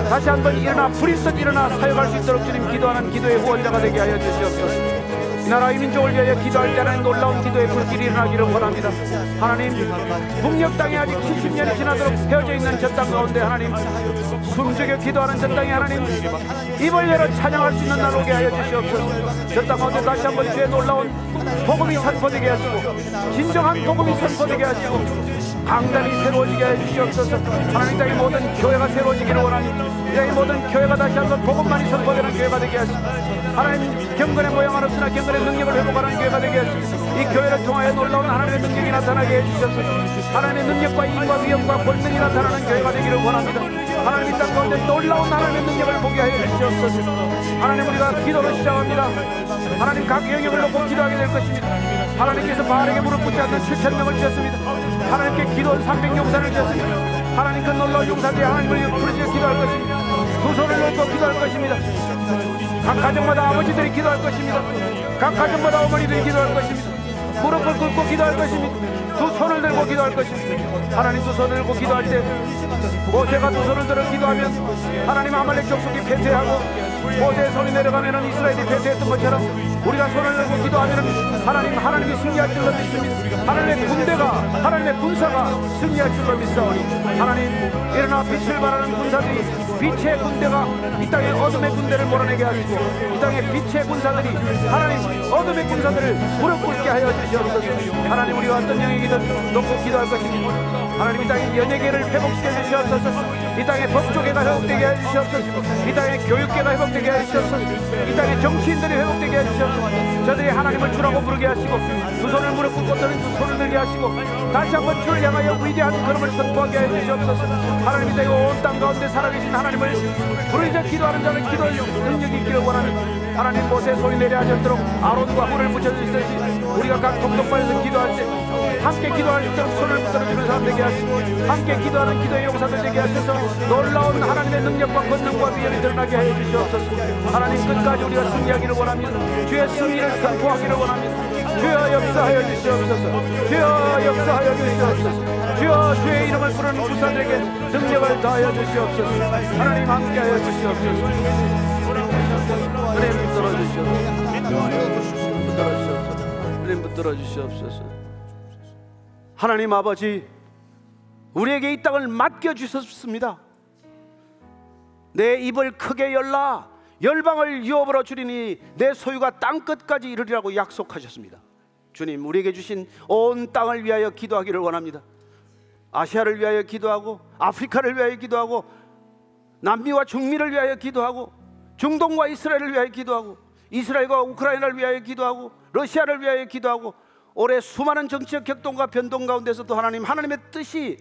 다시 한번 일어나 프리스트 일어나 사역할 수 있도록 주님 기도하는 기도의 후원자가 되게 하여 주시옵소서 이 나라 이 민족을 위하여 기도할 때는 놀라운 기도의 불길이 일어나기를 원합니다. 하나님 북녘 땅에 아직 70년이 지나도록 헤어져 있는 저 땅 가운데 하나님 숨죽여 기도하는 저 땅에 하나님 입을 열어 찬양할 수 있는 날 오게 하여 주시옵소서. 저 땅 가운데 다시 한번 주의 놀라운 복음이 선포되게 하시고 진정한 복음이 선포되게 하시고 강단이 새로워지게 해주시옵소서. 하나님 땅의 모든 교회가 새로워지기를 원하니 이 땅의 모든 교회가 다시 한번 복음만이 선포되는 교회가 되게 하시고 하나님 경건의 모양은 없으나 경건의 능력을 회복하는 교회가 되게 하시고 이 교회를 통하여 놀라운 하나님의 능력이 나타나게 해주시옵소서 하나님의 능력과 힘과 위엄과 권능이 나타나는 교회가 되기를 원합니다. 하나님 이땅 가운데 놀라운 하나님의 능력을 보게 하여 주시옵소서. 하나님 우리가 기도를 시작합니다. 하나님 각 영역을 놓고 기도하게 될 것입니다. 하나님께서 바알에게 무릎 꿇지 않는 7천 명을 주셨습니다 하나님께 기도한 300 용사를 주셨습니다. 하나님 그 놀라운 용사들이 하나님을 부르짖어 기도할 것입니다. 두 손을 놓고 기도할 것입니다. 각 가정마다 아버지들이 기도할 것입니다. 각 가정마다 어머니들이 기도할 것입니다. 무릎을 꿇고 기도할 것입니다. 두 손을 들고 기도할 것입니다. 하나님 두 손을 들고 기도할 때 모세가 두 손을 들어 기도하면 하나님 아말렉 족속이 패퇴하고 모세의 손이 내려가면 이스라엘이 패퇴했던 것처럼 우리가 손을 들고 기도하면 하나님 하나님이 승리할 줄로 믿습니다. 하나님의 군대가 하나님의 군사가 승리할 줄로 믿사오니 하나님 일어나 빛을 발하는 군사들이 빛의 군대가 이 땅의 어둠의 군대를 몰아내게 하시고 이 땅의 빛의 군사들이 하나님 어둠의 군사들을 무릎 꿇게 하여 주시옵소서. 하나님 우리가 어떤 영역이든 놓고 기도할 것입니다 하나님 이 땅의 연예계를 회복시켜 주시옵소서. 이 땅의 법조계가 회복되게 해주시옵소서. 이 땅의 교육계가 회복되게 해주시옵소서. 이 땅의 정치인들이 회복되게 해주시옵소서. 저들이 하나님을 주라고 부르게 하시고 두 손을 무릎 꿇고 또는 두 손을 들게 하시고 다시 한번 주를 향하여 위대한 걸음을 선포하게 해주시옵소서. 하나님 이 땅의 온땅 가운데 살아계신 하나님을 부르짖어 기도하는 자는 기도의 능력이 있기를 원하는 하나님 못에 소리 내려 하지 않도록 아론과 홀을 붙여주시듯이 우리가 각 동독반에서 기도할 때 함께 수 있도록 손을 붙들어 주는 사람 되게 하시고 함께 기도하는 기도의 용사들 되게 하셔서 놀라운 하나님의 능력과 권능과 위엄이 드러나게 해 주시옵소서. 하나님 끝까지 우리가 승리하기를 원합니다. 주의 승리를 선포하기를 원합니다. 주여 역사하여 주시옵소서. 주여 역사하여 주시옵소서. 주여 주의 이름을 부르는 부사들에게 능력을 더하여 주시옵소서. 하나님 함께하여 주시옵소서. 은혜 붙들어 주시옵소서. 붙들어 주시옵소서 은혜 붙들어 주시옵소서 하나님 아버지 우리에게 이 땅을 맡겨 주셨습니다. 내 입을 크게 열라 열방을 유업으로 주리니 내 소유가 땅 끝까지 이르리라고 약속하셨습니다. 주님 우리에게 주신 온 땅을 위하여 기도하기를 원합니다. 아시아를 위하여 기도하고 아프리카를 위하여 기도하고 남미와 중미를 위하여 기도하고 중동과 이스라엘을 위하여 기도하고 이스라엘과 우크라이나를 위하여 기도하고 러시아를 위하여 기도하고 올해 수많은 정치적 격동과 변동 가운데서도 하나님 하나님의 뜻이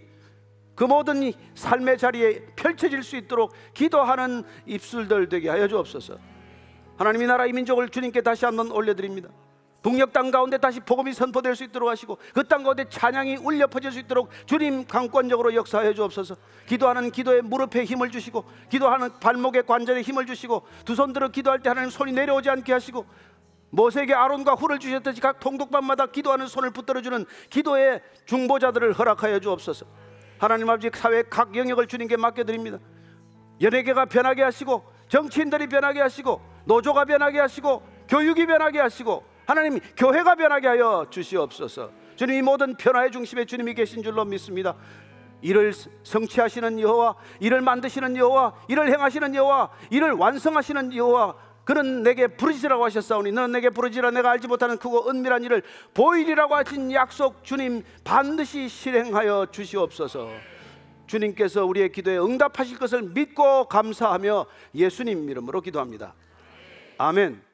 그 모든 이 삶의 자리에 펼쳐질 수 있도록 기도하는 입술들 되게 하여 주옵소서. 하나님 이 나라 이 민족을 주님께 다시 한번 올려드립니다. 북녘 땅 가운데 다시 복음이 선포될 수 있도록 하시고 그 땅 가운데 찬양이 울려 퍼질 수 있도록 주님 강권적으로 역사해 주옵소서. 기도하는 기도에 무릎에 힘을 주시고 기도하는 발목에 관절에 힘을 주시고 두 손 들어 기도할 때 하나님 손이 내려오지 않게 하시고 모세에게 아론과 훌을 주셨듯이 각 통독반마다 기도하는 손을 붙들어 주는 기도의 중보자들을 허락하여 주옵소서. 하나님 아버지 사회 각 영역을 주님께 맡겨 드립니다. 연예계가 변하게 하시고 정치인들이 변하게 하시고 노조가 변하게 하시고 교육이 변하게 하시고 하나님 교회가 변하게 하여 주시옵소서. 주님 이 모든 변화의 중심에 주님이 계신 줄로 믿습니다. 이를 성취하시는 여호와, 이를 만드시는 여호와, 이를 행하시는 여호와, 이를 완성하시는 여호와 그는 내게 부르짖으라고 하셨사오니 너는 내게 부르짖으라 내가 알지 못하는 크고 은밀한 일을 보이리라고 하신 약속 주님 반드시 실행하여 주시옵소서. 주님께서 우리의 기도에 응답하실 것을 믿고 감사하며 예수님 이름으로 기도합니다. 아멘.